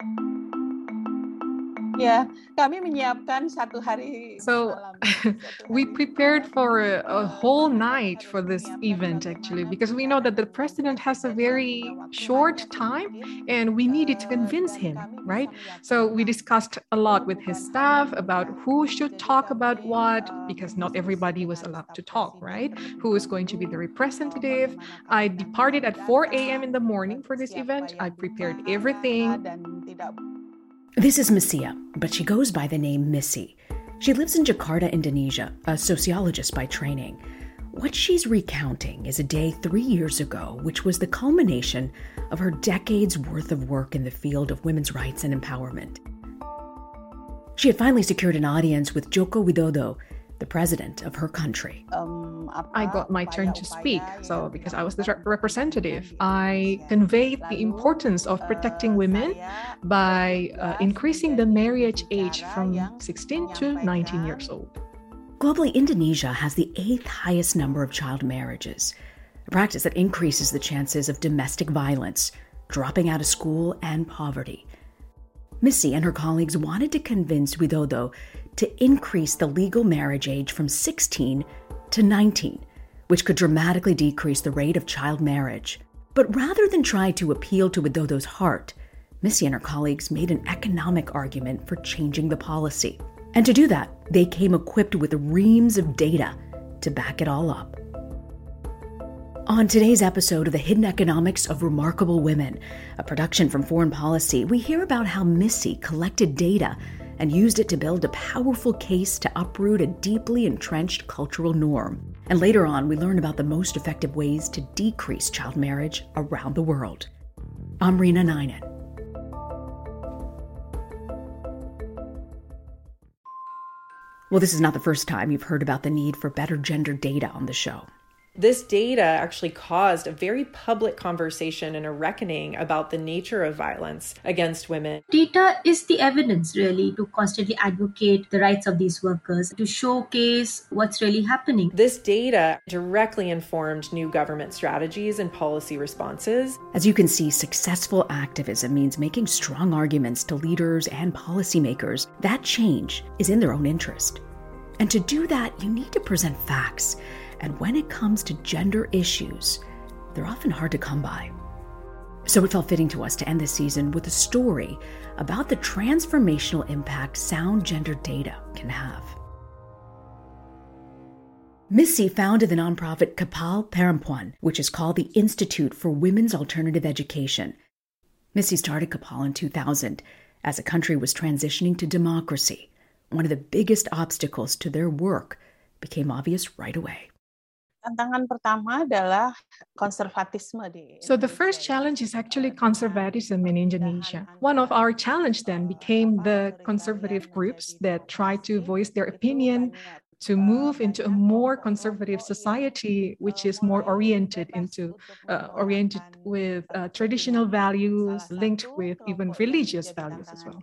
slash system. Ya, hmm. kami menyiapkan satu hari So we prepared for a, a whole night for this event actually because we know that the president has a very short time and we needed to convince him, right? So we discussed a lot with his staff about who should talk about what because not everybody was allowed to talk, right? Who is going to be the representative? I departed at 4 a.m. in the morning for this event. I prepared everything. This is Misiyah, but she goes by the name Missy. She lives in Jakarta, Indonesia, a sociologist by training. What she's recounting is a day three years ago, which was the culmination of her decades worth of work in the field of women's rights and empowerment. She had finally secured an audience with Joko Widodo, the president of her country. I got my turn to speak. So, because I was the rep- I conveyed the importance of protecting eh, women by uh, increasing the marriage age from 16 to 19 years old. Globally, Indonesia has the eighth highest number of child marriages, a practice that increases the chances of domestic violence, dropping out of school, and poverty. Missy and her colleagues wanted to convince Widodo to increase the legal marriage age from 16 to 19, which could dramatically decrease the rate of child marriage. But rather than try to appeal to Widodo's heart, Missy and her colleagues made an economic argument for changing the policy. And to do that, they came equipped with reams of data to back it all up. On today's episode of The Hidden Economics of Remarkable Women, a production from Foreign Policy, we hear about how Missy collected data and used it to build a powerful case to uproot a deeply entrenched cultural norm. And later on, we learn about the most effective ways to decrease child marriage around the world. I'm Reena Ninan. Well, this is not the first time you've heard about the need for better gender data on the show. This data actually caused a very public conversation and a reckoning about the nature of violence against women. Data is the evidence, really, to constantly advocate the rights of these workers, to showcase what's really happening. This data directly informed new government strategies and policy responses. As you can see, successful activism means making strong arguments to leaders and policymakers that change is in their own interest. And to do that, you need to present facts. And when it comes to gender issues, they're often hard to come by. So it felt fitting to us to end this season with a story about the transformational impact sound gender data can have. Missy founded the nonprofit Kapal Perempuan, which is called the Institute for Women's Alternative Education. Missy started Kapal in 2000 as the country was transitioning to democracy. One of the biggest obstacles to their work became obvious right away. Tantangan pertama adalah konservatisme di So the first challenge is actually conservatism in Indonesia. One of our challenge then became the conservative groups that try to voice their opinion to move into a more conservative society, which is more oriented into uh, oriented with uh, traditional values, linked with even religious values as well.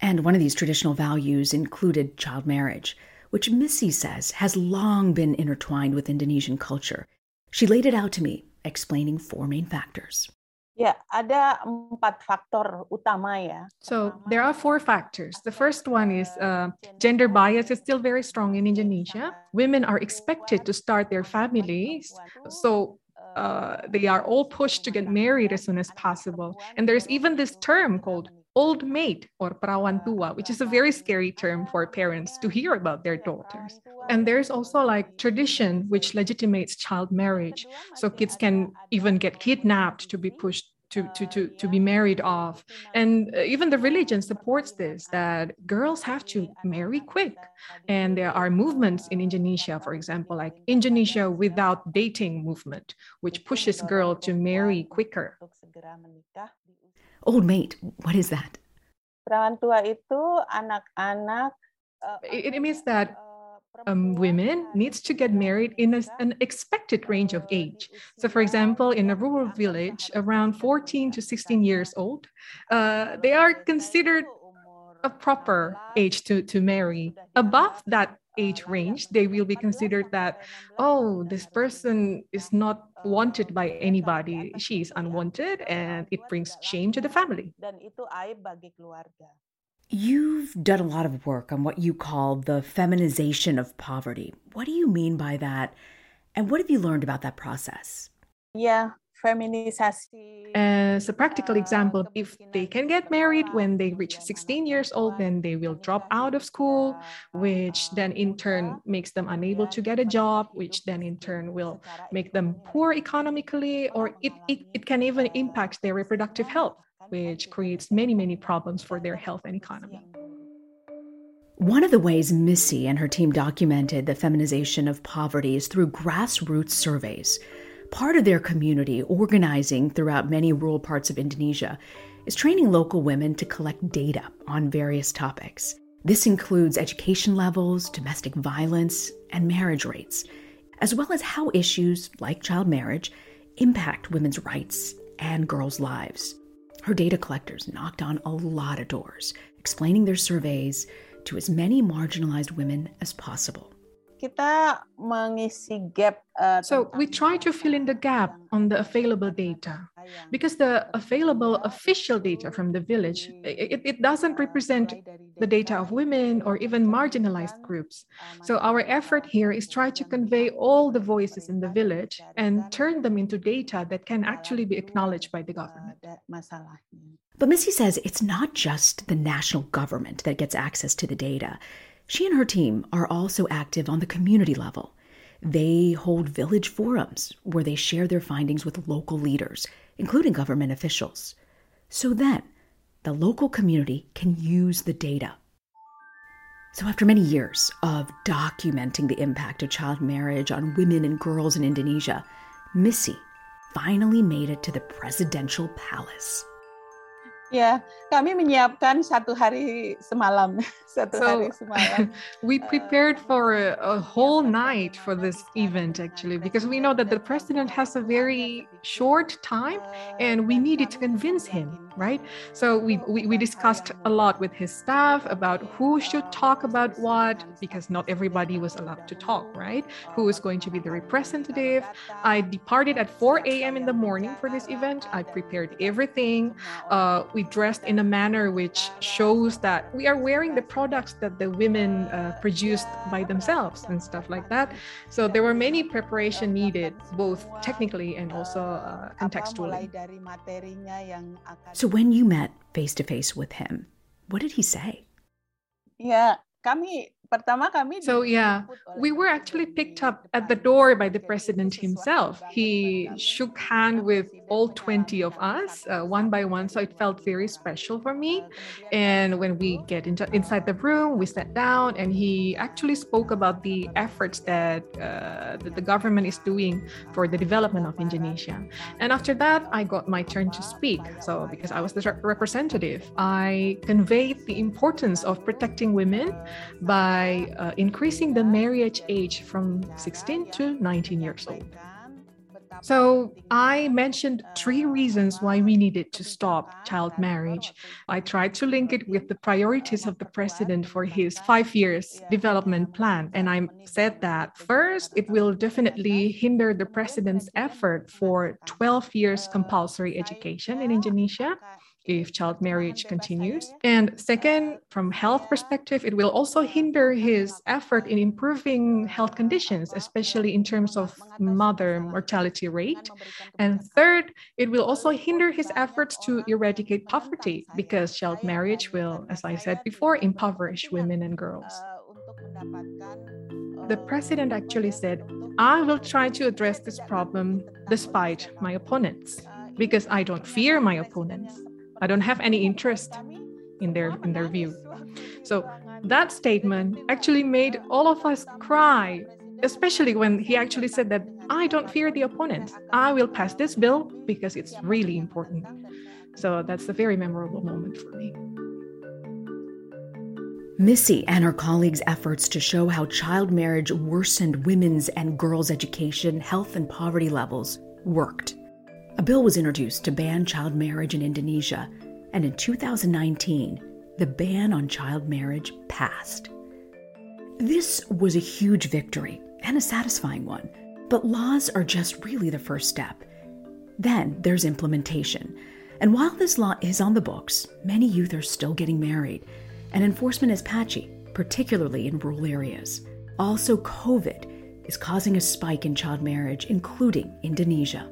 And one of these traditional values included child marriage, which Missy says has long been intertwined with Indonesian culture. She laid it out to me, explaining four main factors. ya ada empat faktor utama ya. So there are four factors. The first one is uh, gender bias is still very strong in Indonesia. Women are expected to start their families, so uh, they are all pushed to get married as soon as possible. And there's even this term called old maid or perawan tua, ah, which is a very scary term for parents to hear about their daughters. And there's also like tradition which legitimates child marriage. So kids can even get kidnapped to be pushed to, to, to, to be married off. And uh, even the religion supports this that girls have to marry quick. And there are movements in Indonesia, for example, like Indonesia without dating movement, which pushes girl to marry quicker. Untuk segera menikah di usia Old mate, what is that? Perawan tua itu anak-anak. Uh, It, it means that um, women needs to get married in a, an expected range of age. So, for example, in a rural village, around 14 to 16 years old, uh, they are considered a proper age to, to marry. Above that age range, they will be considered that, oh, this person is not wanted by anybody. She is unwanted and it brings shame to the family. Dan itu aib bagi keluarga. You've done a lot of work on what you call the feminization of poverty. What do you mean by that? And what have you learned about that process? Yeah, feminisasi. As a practical example, if they can get married when they reach 16 years old, then they will drop out of school, which then in turn makes them unable to get a job, which then in turn will make them poor economically, or it, it, it can even impact their reproductive health, which creates many, many problems for their health and economy. One of the ways Missy and her team documented the feminization of poverty is through grassroots surveys. Part of their community, organizing throughout many rural parts of Indonesia, is training local women to collect data on various topics. This includes education levels, domestic violence, and marriage rates, as well as how issues like child marriage impact women's rights and girls' lives. Her data collectors knocked on a lot of doors, explaining their surveys to as many marginalized women as possible. Kita mengisi gap. uh, So we try to fill in the gap on the available data because the available official data from the village it, it doesn't represent the data of women or even marginalized groups so our effort here is try to convey all the voices in the village and turn them into data that can actually be acknowledged by the government. But Missy says it's not just the national government that gets access to the data. She and her team are also active on the community level. They hold village forums where they share their findings with local leaders, including government officials. So then, the local community can use the data. So, after many years of documenting the impact of child marriage on women and girls in Indonesia, Missy finally made it to the presidential palace. Ya, kami menyiapkan satu hari semalam, satu So, hari semalam. we eh, prepared for a, a whole night for this event actually because we know that the president has a very short time and we needed to convince him right? So we, we we discussed a lot with his staff about who should talk about what because not everybody was allowed to talk right? Who was going to be the representative? I departed at 4 a.m in the morning for this event. I prepared everything. Uh, we dressed in a manner which shows that we are wearing the products that the women uh, produced by themselves and stuff like that. So there were many preparation needed both technically and also uh, contextually. Dari materinya yang akan So, when you met face to face with him, what did he say? Ya, kami pertama kami So, yeah, we were actually picked up at the door by the president himself. He shook hand with all 20 of us, uh, one by one. So it felt very special for me. And when we get into, inside the room, we sat down and he actually spoke about the efforts that, uh, that the government is doing for the development of Indonesia. And after that, I got my turn to speak. So because I was the rep- representative, I conveyed the importance of protecting women by uh, increasing the marriage age from 16 to 19 years old. So I mentioned three reasons why we needed to stop child marriage. I tried to link it with the priorities of the president for his five years development plan. And I said that first, it will definitely hinder the president's effort for 12 years compulsory education in Indonesia if child marriage continues. And second, from health perspective, it will also hinder his effort in improving health conditions, especially in terms of mother mortality rate. And third, it will also hinder his efforts to eradicate poverty because child marriage will, as I said before, impoverish women and girls. The president actually said, I will try to address this problem despite my opponents because I don't fear my opponents. I don't have any interest in their in their view. So that statement actually made all of us cry, especially when he actually said that I don't fear the opponents. I will pass this bill because it's really important. So that's a very memorable moment for me. Missy and her colleagues' efforts to show how child marriage worsened women's and girls' education, health, and poverty levels worked. A bill was introduced to ban child marriage in Indonesia, and in 2019, the ban on child marriage passed. This was a huge victory and a satisfying one, but laws are just really the first step. Then there's implementation. And while this law is on the books, many youth are still getting married and enforcement is patchy, particularly in rural areas. Also, COVID is causing a spike in child marriage, including Indonesia.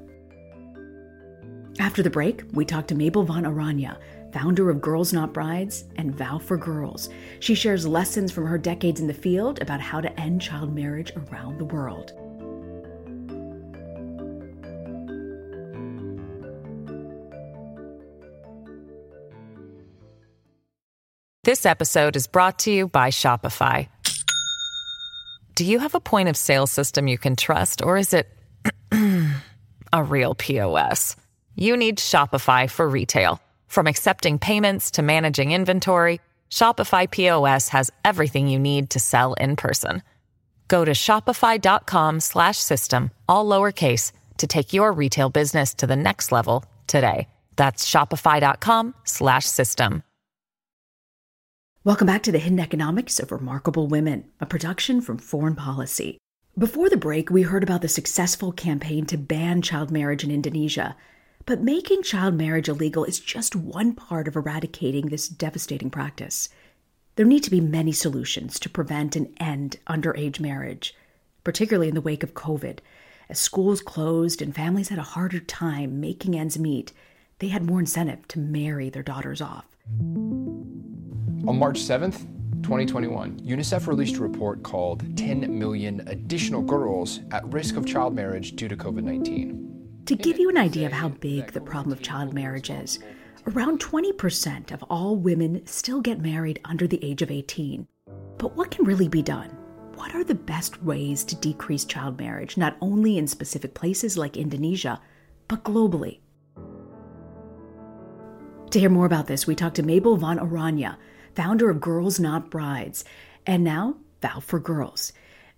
After the break, we talk to Mabel van Oranje, founder of Girls Not Brides and Vow for Girls. She shares lessons from her decades in the field about how to end child marriage around the world. This episode is brought to you by Shopify. Do you have a point of sale system you can trust, or is it a real POS? You need Shopify for retail. From accepting payments to managing inventory, Shopify POS has everything you need to sell in person. Go to shopify.com/system all lowercase to take your retail business to the next level today. That's shopify.com/system. Welcome back to the Hidden Economics of Remarkable Women, a production from Foreign Policy. Before the break, we heard about the successful campaign to ban child marriage in Indonesia. But making child marriage illegal is just one part of eradicating this devastating practice. There need to be many solutions to prevent and end underage marriage, particularly in the wake of COVID. As schools closed and families had a harder time making ends meet, they had more incentive to marry their daughters off. On March 7th, 2021, UNICEF released a report called 10 Million Additional Girls at Risk of Child Marriage Due to COVID 19. To give you an idea of how big the problem of child marriage is, around 20% of all women still get married under the age of 18. But what can really be done? What are the best ways to decrease child marriage, not only in specific places like Indonesia, but globally? To hear more about this, we talked to Mabel van Oranje, founder of Girls Not Brides, and now Vow for Girls.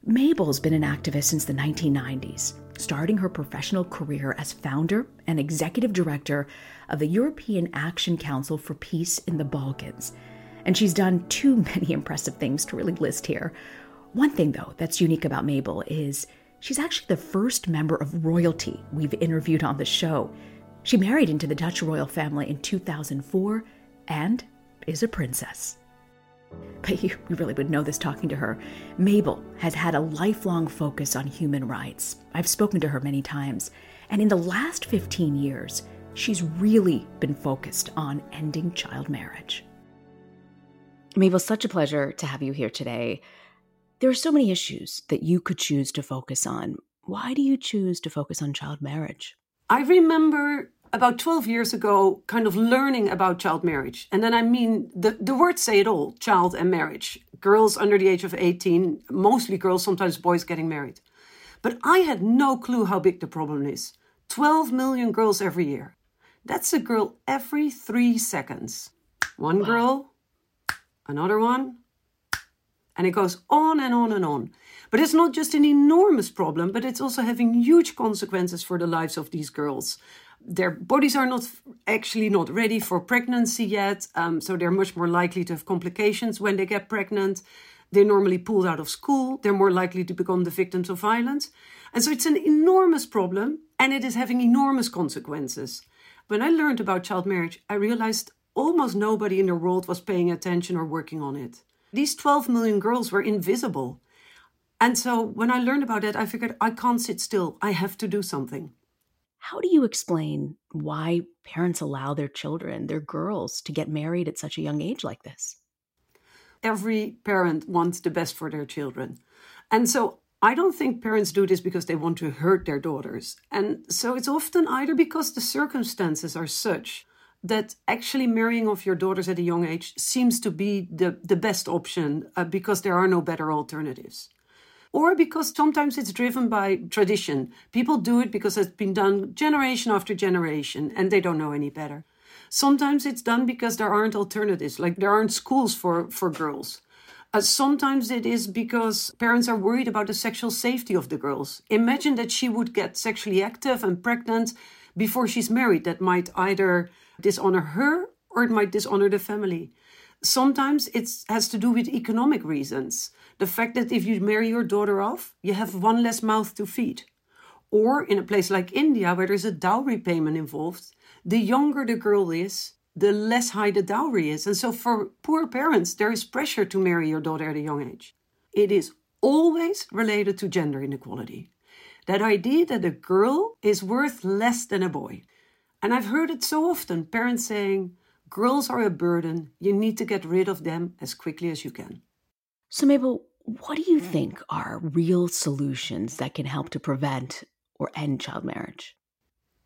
Mabel's been an activist since the 1990s, starting her professional career as founder and executive director of the European Action Council for Peace in the Balkans. And she's done too many impressive things to really list here. One thing, though, that's unique about Mabel is she's actually the first member of royalty we've interviewed on the show. She married into the Dutch royal family in 2004 and is a princess. But you, you really would know this talking to her. Mabel has had a lifelong focus on human rights. I've spoken to her many times. And in the last 15 years, she's really been focused on ending child marriage. Mabel, such a pleasure to have you here today. There are so many issues that you could choose to focus on. Why do you choose to focus on child marriage? I remember about 12 years ago kind of learning about child marriage. And then I mean, the, the words say it all child and marriage. Girls under the age of 18, mostly girls, sometimes boys getting married. But I had no clue how big the problem is 12 million girls every year. That's a girl every three seconds. One wow. girl, another one, and it goes on and on and on. But it's not just an enormous problem, but it's also having huge consequences for the lives of these girls. Their bodies are not actually not ready for pregnancy yet, um, so they're much more likely to have complications when they get pregnant. They're normally pulled out of school. They're more likely to become the victims of violence. And so it's an enormous problem and it is having enormous consequences. When I learned about child marriage, I realized almost nobody in the world was paying attention or working on it. These 12 million girls were invisible. And so when I learned about it, I figured I can't sit still. I have to do something. How do you explain why parents allow their children, their girls, to get married at such a young age like this? Every parent wants the best for their children. And so I don't think parents do this because they want to hurt their daughters. And so it's often either because the circumstances are such that actually marrying off your daughters at a young age seems to be the, the best option uh, because there are no better alternatives or because sometimes it's driven by tradition. People do it because it's been done generation after generation and they don't know any better. Sometimes it's done because there aren't alternatives, like there aren't schools for, for girls. Uh, sometimes it is because parents are worried about the sexual safety of the girls. Imagine that she would get sexually active and pregnant before she's married. That might either dishonor her or it might dishonor the family. Sometimes it has to do with economic reasons. The fact that if you marry your daughter off, you have one less mouth to feed. Or in a place like India, where there's a dowry payment involved, the younger the girl is, the less high the dowry is. And so for poor parents, there is pressure to marry your daughter at a young age. It is always related to gender inequality. That idea that a girl is worth less than a boy. And I've heard it so often parents saying, girls are a burden, you need to get rid of them as quickly as you can. So, Mabel, what do you mm. think are real solutions that can help to prevent or end child marriage?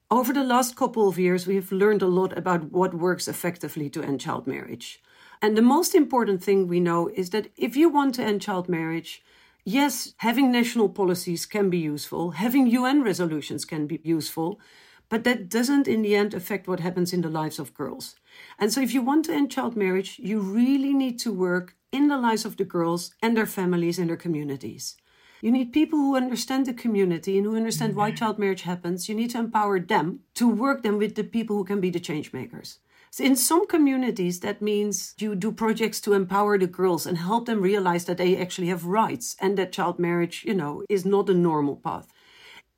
Over the last couple of years, we've learned a lot about what works effectively to end child marriage. And the most important thing we know is that if you want to end child marriage, yes, having national policies can be useful, having UN resolutions can be useful, but that doesn't in the end affect what happens in the lives of girls. And so, if you want to end child marriage, you really need to work in the lives of the girls and their families and their communities. You need people who understand the community and who understand why mm-hmm. child marriage happens. You need to empower them to work them with the people who can be the change makers. So in some communities, that means you do projects to empower the girls and help them realize that they actually have rights and that child marriage, you know, is not a normal path.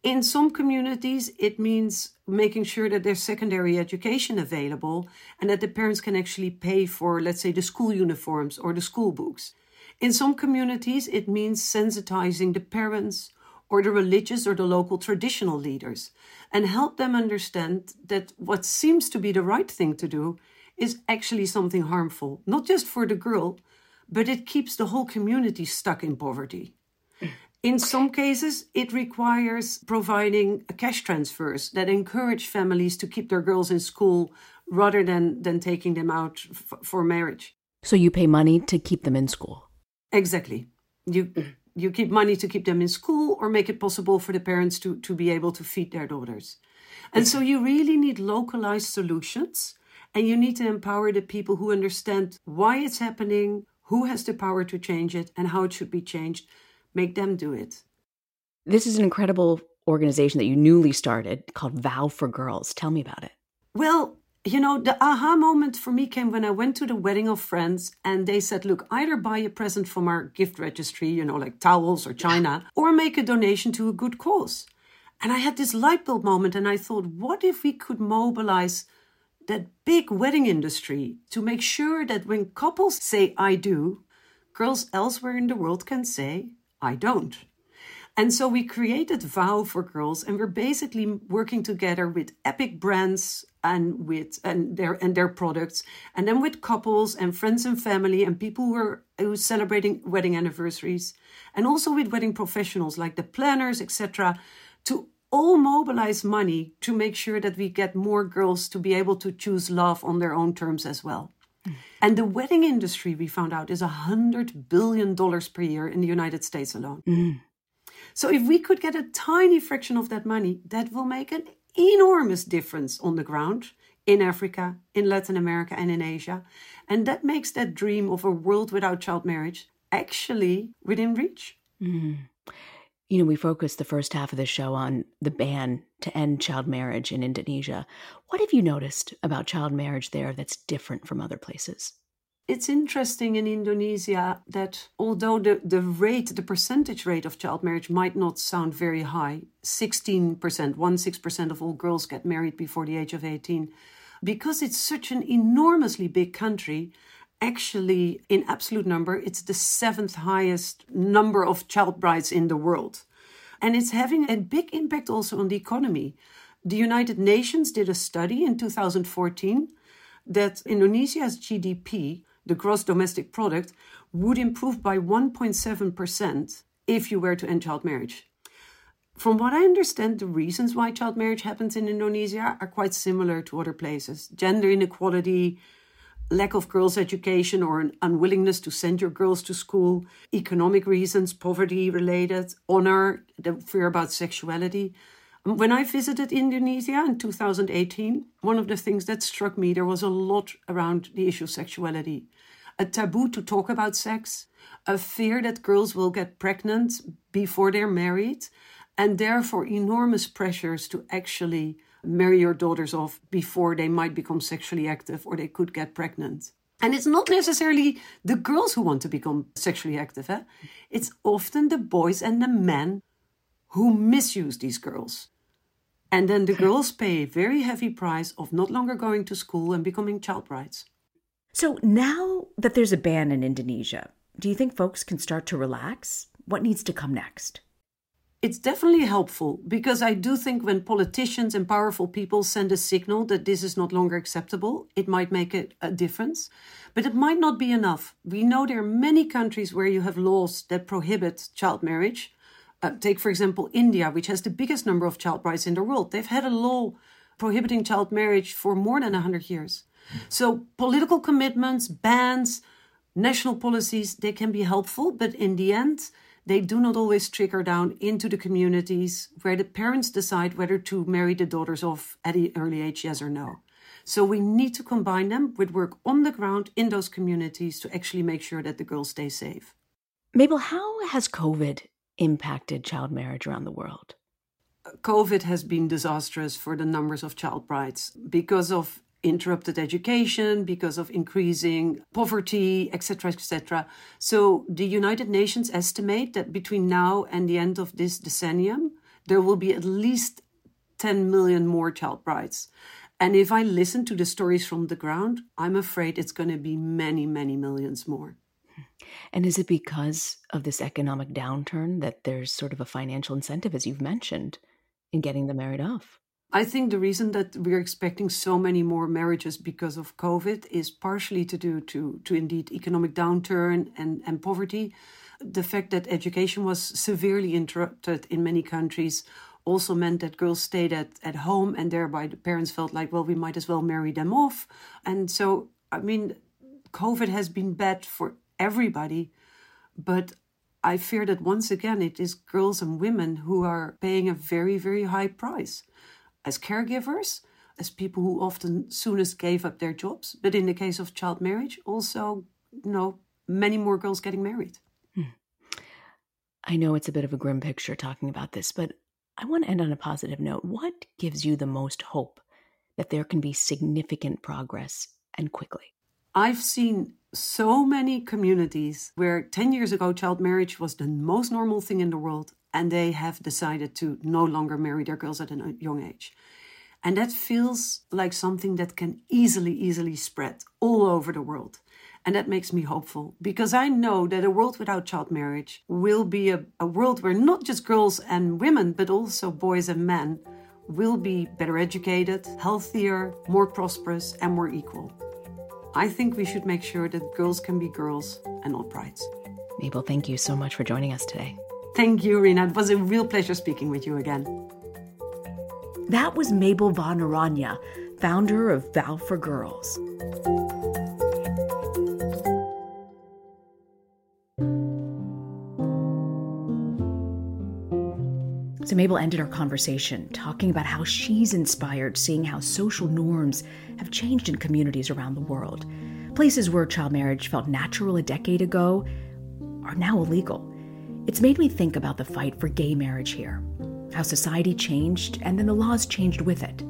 In some communities, it means making sure that there's secondary education available and that the parents can actually pay for, let's say, the school uniforms or the school books. In some communities, it means sensitizing the parents or the religious or the local traditional leaders and help them understand that what seems to be the right thing to do is actually something harmful, not just for the girl, but it keeps the whole community stuck in poverty. In some cases, it requires providing cash transfers that encourage families to keep their girls in school rather than, than taking them out f- for marriage. So you pay money to keep them in school? Exactly. You you keep money to keep them in school or make it possible for the parents to, to be able to feed their daughters. And so you really need localized solutions and you need to empower the people who understand why it's happening, who has the power to change it, and how it should be changed. Make them do it. This is an incredible organization that you newly started called Vow for Girls. Tell me about it. Well, you know, the aha moment for me came when I went to the wedding of friends and they said, look, either buy a present from our gift registry, you know, like towels or china, or make a donation to a good cause. And I had this light bulb moment and I thought, what if we could mobilize that big wedding industry to make sure that when couples say, I do, girls elsewhere in the world can say, I don't. And so we created Vow for Girls, and we're basically working together with epic brands and with and their and their products, and then with couples and friends and family and people who are who celebrating wedding anniversaries, and also with wedding professionals like the planners, etc., to all mobilize money to make sure that we get more girls to be able to choose love on their own terms as well. And the wedding industry, we found out, is a $100 billion per year in the United States alone. Mm. So if we could get a tiny fraction of that money, that will make an enormous difference on the ground in Africa, in Latin America, and in Asia. And that makes that dream of a world without child marriage actually within reach. Mm. You know, we focused the first half of the show on the ban to end child marriage in Indonesia. What have you noticed about child marriage there that's different from other places? It's interesting in Indonesia that although the, the rate, the percentage rate of child marriage might not sound very high, 16%, 16% of all girls get married before the age of 18, because it's such an enormously big country, actually, in absolute number, it's the seventh highest number of child brides in the world. And it's having a big impact also on the economy. The United Nations did a study in 2014 that Indonesia's GDP the gross domestic product would improve by 1.7% if you were to end child marriage. From what I understand, the reasons why child marriage happens in Indonesia are quite similar to other places gender inequality, lack of girls' education or an unwillingness to send your girls to school, economic reasons, poverty related, honor, the fear about sexuality. Um, when I visited Indonesia in 2018, one of the things that struck me, there was a lot around the issue of sexuality. A taboo to talk about sex, a fear that girls will get pregnant before they're married, and therefore enormous pressures to actually marry your daughters off before they might become sexually active or they could get pregnant. And it's not necessarily the girls who want to become sexually active. Eh? It's often the boys and the men who misuse these girls. And then the girls pay a very heavy price of not longer going to school and becoming child brides. So now that there's a ban in Indonesia, do you think folks can start to relax? What needs to come next? It's definitely helpful because I do think when politicians and powerful people send a signal that this is no longer acceptable, it might make a, a difference. But it might not be enough. We know there are many countries where you have laws that prohibit child marriage. Uh, take, for example, India, which has the biggest number of child brides in the world. They've had a law prohibiting child marriage for more than 100 years. So, political commitments, bans, national policies, they can be helpful, but in the end, they do not always trickle down into the communities where the parents decide whether to marry the daughters off at an early age, yes or no. So we need to combine them with work on the ground in those communities to actually make sure that the girls stay safe. Mabel, how has COVID impacted child marriage around the world? Uh, COVID has been disastrous for the numbers of child brides because of interrupted education because of increasing poverty, etc., etc. So the United Nations estimate that between now and the end of this decennium, there will be at least 10 million more child brides. And if I listen to the stories from the ground, I'm afraid it's going to be many, many millions more. And is it because of this economic downturn that there's sort of a financial incentive, as you've mentioned, in getting them married off? I think the reason that we're expecting so many more marriages because of COVID is partially to do to, to indeed economic downturn and, and poverty. The fact that education was severely interrupted in many countries also meant that girls stayed at, at home and thereby the parents felt like, well, we might as well marry them off. And so, I mean, COVID has been bad for everybody, but I fear that once again it is girls and women who are paying a very, very high price as caregivers, as people who often soonest gave up their jobs. But in the case of child marriage, also, you know, many more girls getting married. Hmm. I know it's a bit of a grim picture talking about this, but I want to end on a positive note. What gives you the most hope that there can be significant progress and quickly? I've seen so many communities where 10 years ago child marriage was the most normal thing in the world and they have decided to no longer marry their girls at a young age. And that feels like something that can easily, easily spread all over the world. And that makes me hopeful because I know that a world without child marriage will be a, a world where not just girls and women, but also boys and men will be better educated, healthier, more prosperous, and more equal. I think we should make sure that girls can be girls and not brides. Mabel, thank you so much for joining us today. Thank you, Reena. It was a real pleasure speaking with you again. That was Mabel Van Oranje, founder of Vow for Girls. So, Mabel ended our conversation talking about how she's inspired seeing how social norms have changed in communities around the world. Places where child marriage felt natural a decade ago are now illegal. It's made me think about the fight for gay marriage here, how society changed and then the laws changed with it.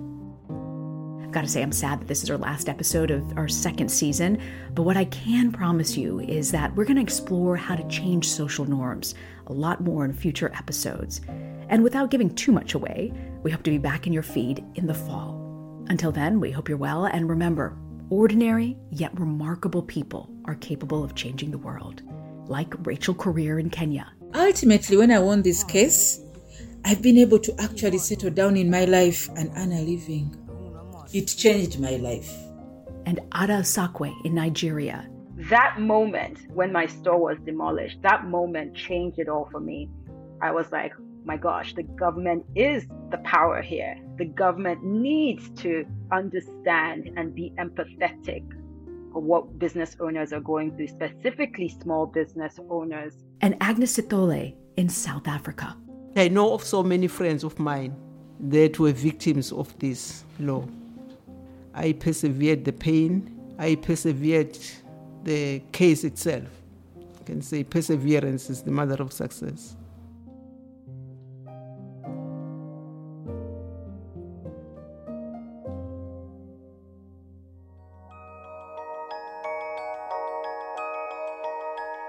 I've got to say, I'm sad that this is our last episode of our second season, but what I can promise you is that we're going to explore how to change social norms a lot more in future episodes. And without giving too much away, we hope to be back in your feed in the fall. Until then, we hope you're well, and remember ordinary yet remarkable people are capable of changing the world, like Rachel Korir in Kenya ultimately, when I won this case, I've been able to actually settle down in my life and earn a living. It changed my life. And Ada Sakwe in Nigeria. That moment when my store was demolished, that moment changed it all for me. I was like, my gosh, the government is the power here. The government needs to understand and be empathetic for what business owners are going through, specifically small business owners. And Agnes Sithole in South Africa. I know of so many friends of mine that were victims of this law. I persevered the pain, I persevered the case itself. You can say perseverance is the mother of success.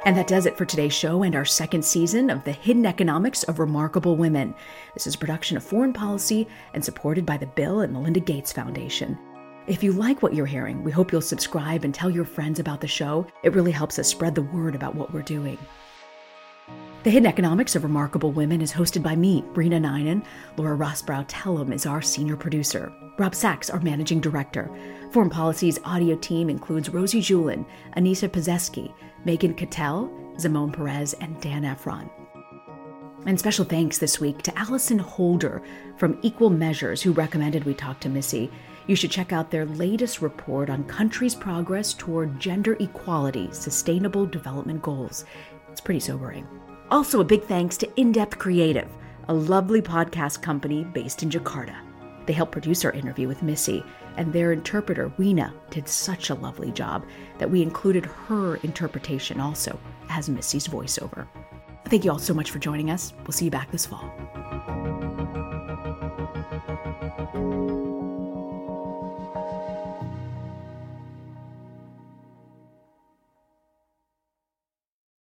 And that does it for today's show and our second season of The Hidden Economics of Remarkable Women. This is a production of Foreign Policy and supported by the Bill and Melinda Gates Foundation. If you like what you're hearing, we hope you'll subscribe and tell your friends about the show. It really helps us spread the word about what we're doing. The Hidden Economics of Remarkable Women is hosted by me, Reena Ninan. Laura Rosbrow Telem is our senior producer. Rob Sachs, our managing director. Foreign Policy's audio team includes Rosie Julin, Anissa Pazeski, Megan Cattell, Zamone Perez, and Dan Efron. And special thanks this week to Alison Holder from Equal Measures, who recommended we talk to Missy. You should check out their latest report on countries' progress toward gender equality, sustainable development goals. It's pretty sobering. Also, a big thanks to In Depth Creative, a lovely podcast company based in Jakarta. They helped produce our interview with Missy, and their interpreter, Weena, did such a lovely job that we included her interpretation also as Missy's voiceover. Thank you all so much for joining us. We'll see you back this fall.